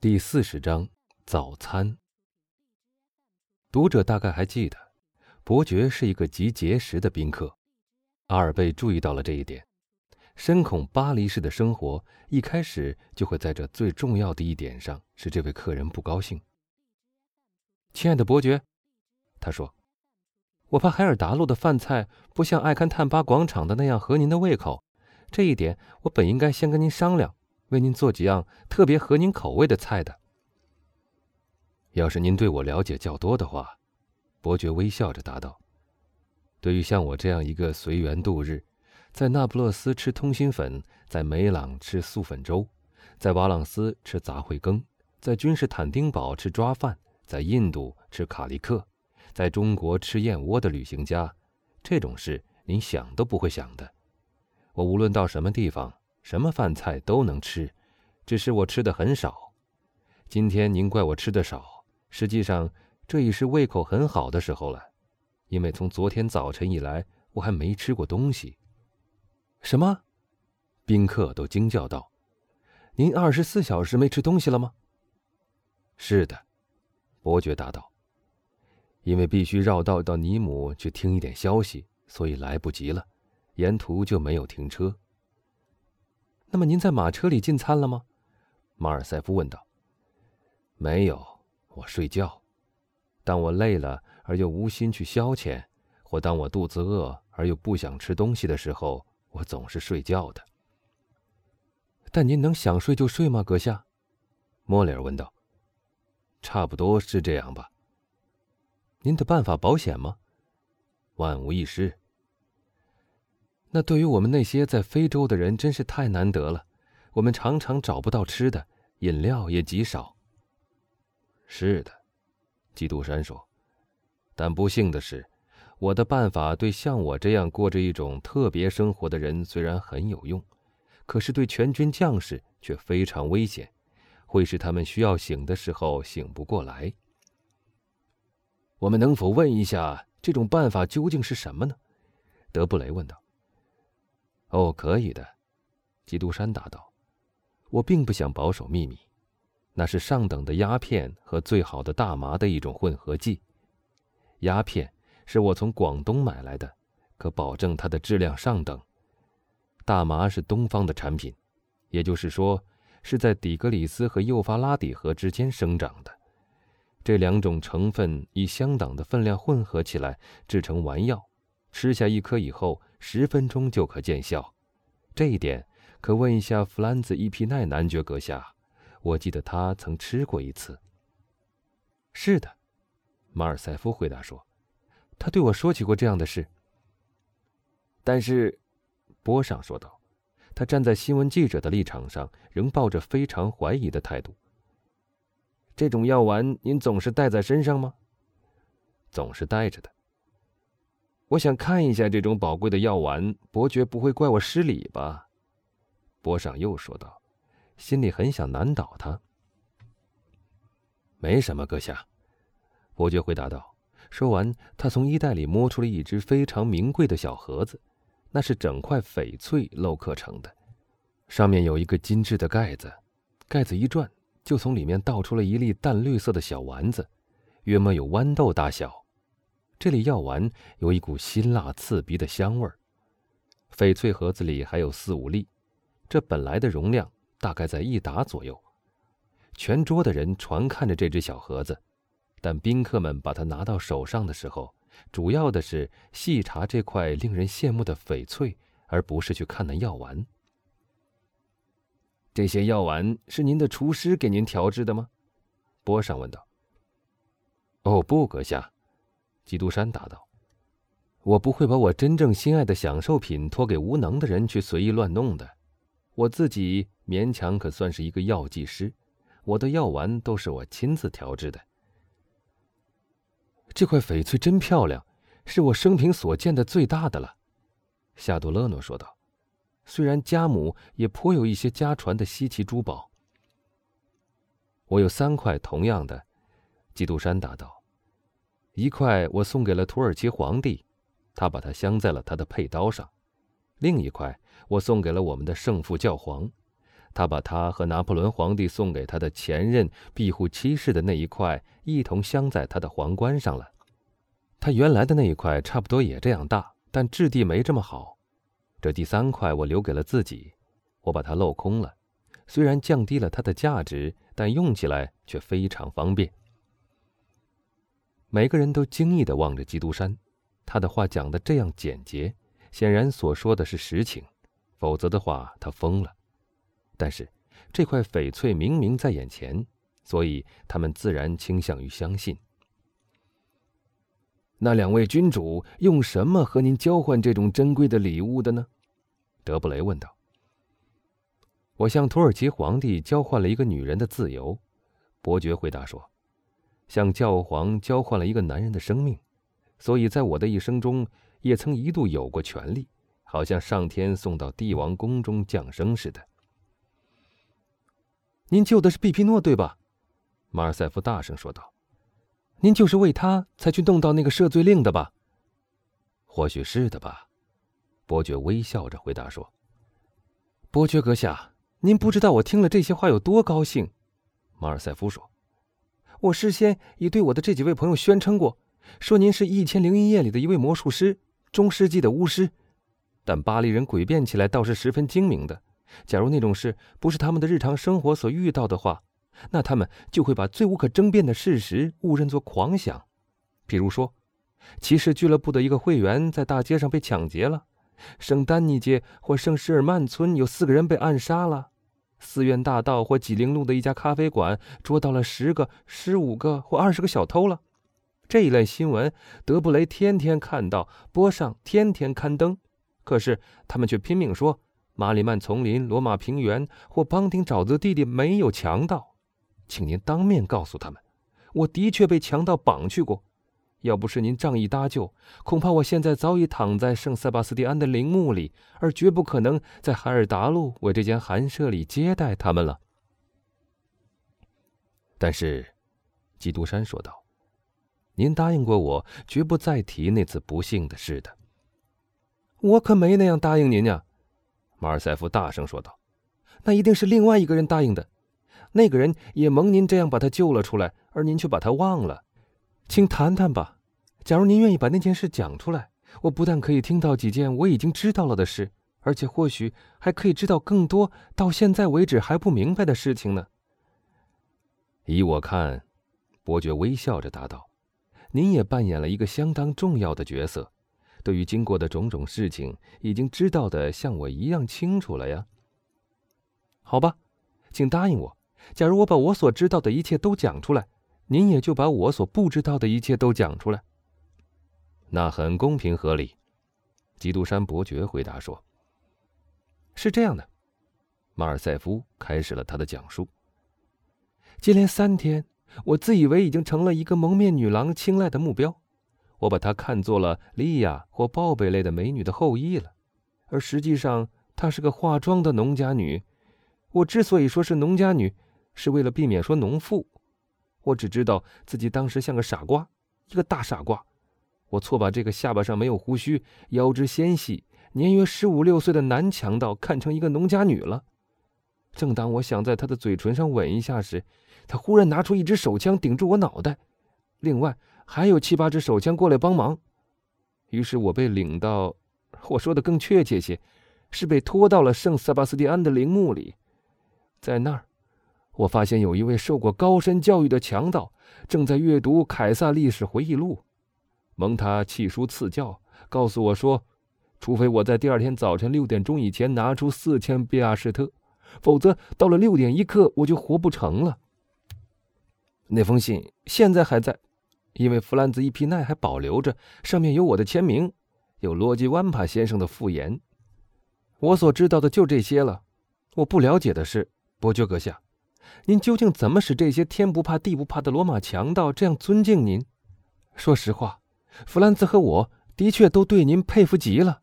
第四十章早餐。读者大概还记得，伯爵是一个极节食的宾客。阿尔贝注意到了这一点，深恐巴黎式的生活一开始就会在这最重要的一点上使这位客人不高兴。亲爱的伯爵，他说：“我怕海尔达路的饭菜不像爱堪探巴广场的那样合您的胃口，这一点我本应该先跟您商量。”为您做几样特别合您口味的菜的。要是您对我了解较多的话，伯爵微笑着答道：“对于像我这样一个随缘度日，在那不勒斯吃通心粉，在梅朗吃素粉粥，在瓦朗斯吃杂烩羹，在君士坦丁堡吃抓饭，在印度吃卡利克，在中国吃燕窝的旅行家，这种事您想都不会想的。我无论到什么地方。”什么饭菜都能吃，只是我吃的很少。今天您怪我吃的少，实际上这已是胃口很好的时候了，因为从昨天早晨以来我还没吃过东西。什么？宾客都惊叫道：“您二十四小时没吃东西了吗？”“是的。”伯爵答道，“因为必须绕道到尼姆去听一点消息，所以来不及了，沿途就没有停车。”那么您在马车里进餐了吗？马尔塞夫问道。没有，我睡觉。当我累了而又无心去消遣，或当我肚子饿而又不想吃东西的时候，我总是睡觉的。但您能想睡就睡吗，阁下？莫里尔问道。差不多是这样吧。您的办法保险吗？万无一失。那对于我们那些在非洲的人真是太难得了，我们常常找不到吃的，饮料也极少。是的，基督山说。但不幸的是，我的办法对像我这样过着一种特别生活的人虽然很有用，可是对全军将士却非常危险，会使他们需要醒的时候醒不过来。我们能否问一下，这种办法究竟是什么呢？德布雷问道。哦，可以的，基督山答道：“我并不想保守秘密，那是上等的鸦片和最好的大麻的一种混合剂。鸦片是我从广东买来的，可保证它的质量上等。大麻是东方的产品，也就是说，是在底格里斯和幼发拉底河之间生长的。这两种成分以相等的分量混合起来制成丸药。”吃下一颗以后，十分钟就可见效。这一点可问一下弗兰兹·伊皮奈男爵阁下，我记得他曾吃过一次。是的，马尔塞夫回答说，他对我说起过这样的事。但是，波尚说道，他站在新闻记者的立场上，仍抱着非常怀疑的态度。这种药丸您总是带在身上吗？总是带着的。我想看一下这种宝贵的药丸，伯爵不会怪我失礼吧？波尚又说道，心里很想难倒他。没什么，阁下，伯爵回答道。说完，他从衣袋里摸出了一只非常名贵的小盒子，那是整块翡翠镂刻成的，上面有一个精致的盖子，盖子一转，就从里面倒出了一粒淡绿色的小丸子，约莫有豌豆大小。这里药丸有一股辛辣刺鼻的香味儿，翡翠盒子里还有四五粒，这本来的容量大概在一打左右。全桌的人传看着这只小盒子，但宾客们把它拿到手上的时候，主要的是细查这块令人羡慕的翡翠，而不是去看那药丸。这些药丸是您的厨师给您调制的吗？波尚问道。哦，不，阁下。基督山答道：“我不会把我真正心爱的享受品托给无能的人去随意乱弄的。我自己勉强可算是一个药剂师，我的药丸都是我亲自调制的。这块翡翠真漂亮，是我生平所见的最大的了。”夏多勒诺说道。“虽然家母也颇有一些家传的稀奇珠宝。我有三块同样的。”基督山答道。一块我送给了土耳其皇帝，他把它镶在了他的佩刀上；另一块我送给了我们的圣父教皇，他把他和拿破仑皇帝送给他的前任庇护七世的那一块一同镶在他的皇冠上了。他原来的那一块差不多也这样大，但质地没这么好。这第三块我留给了自己，我把它镂空了。虽然降低了它的价值，但用起来却非常方便。每个人都惊异地望着基督山，他的话讲得这样简洁，显然所说的是实情，否则的话他疯了。但是这块翡翠明明在眼前，所以他们自然倾向于相信。那两位君主用什么和您交换这种珍贵的礼物的呢？德布雷问道。我向土耳其皇帝交换了一个女人的自由，伯爵回答说：“向教皇交换了一个男人的生命，所以在我的一生中也曾一度有过权利，好像上天送到帝王宫中降生似的。”您救的是毕皮诺，对吧？马尔塞夫大声说道。“您就是为他才去弄到那个赦罪令的吧？”“或许是的吧。”伯爵微笑着回答说。“伯爵阁下。”您不知道我听了这些话有多高兴，马尔塞夫说：“我事先已对我的这几位朋友宣称过，说您是一千零一夜里的一位魔术师，中世纪的巫师。但巴黎人诡辩起来倒是十分精明的。假如那种事不是他们的日常生活所遇到的话，那他们就会把最无可争辩的事实误认作狂想。比如说，骑士俱乐部的一个会员在大街上被抢劫了。”圣丹尼街或圣施尔曼村有四个人被暗杀了，寺院大道或吉林路的一家咖啡馆捉到了十个、十五个或二十个小偷了。这一类新闻，德布雷天天看到，播上，天天刊登。可是他们却拼命说，马里曼丛林、罗马平原或邦丁沼泽地里没有强盗。请您当面告诉他们，我的确被强盗绑去过。要不是您仗义搭救，恐怕我现在早已躺在圣塞巴斯蒂安的陵墓里，而绝不可能在海尔达路为这间寒舍里接待他们了。但是，基督山说道：“您答应过我，绝不再提那次不幸的事的。”我可没那样答应您呀！”马尔塞夫大声说道，“那一定是另外一个人答应的。那个人也蒙您这样把他救了出来，而您却把他忘了。”请谈谈吧。假如您愿意把那件事讲出来，我不但可以听到几件我已经知道了的事，而且或许还可以知道更多到现在为止还不明白的事情呢。依我看，伯爵微笑着答道：“您也扮演了一个相当重要的角色，对于经过的种种事情，已经知道的像我一样清楚了呀。”好吧，请答应我，假如我把我所知道的一切都讲出来。您也就把我所不知道的一切都讲出来。那很公平合理，基督山伯爵回答说：“是这样的。”马尔塞夫开始了他的讲述。接连三天，我自以为已经成了一个蒙面女郎青睐的目标，我把她看作了莉亚或鲍贝类的美女的后裔了，而实际上她是个化妆的农家女。我之所以说是农家女，是为了避免说农妇。我只知道自己当时像个傻瓜，一个大傻瓜。我错把这个下巴上没有胡须、腰肢纤细、年约十五六岁的男强盗看成一个农家女了。正当我想在他的嘴唇上吻一下时，他忽然拿出一支手枪顶住我脑袋，另外还有七八支手枪过来帮忙。于是我被领到，我说的更确切些，是被拖到了圣塞巴斯蒂安的陵墓里，在那儿。我发现有一位受过高深教育的强盗正在阅读凯撒历史回忆录。蒙他气书赐教，告诉我说，除非我在第二天早晨六点钟以前拿出四千比亚士特，否则到了六点一刻我就活不成了。那封信现在还在，因为弗兰兹·伊皮奈还保留着，上面有我的签名，有罗吉·万帕先生的复言。我所知道的就这些了。我不了解的是，伯爵阁下。您究竟怎么使这些天不怕地不怕的罗马强盗这样尊敬您？说实话，弗兰兹和我的确都对您佩服极了。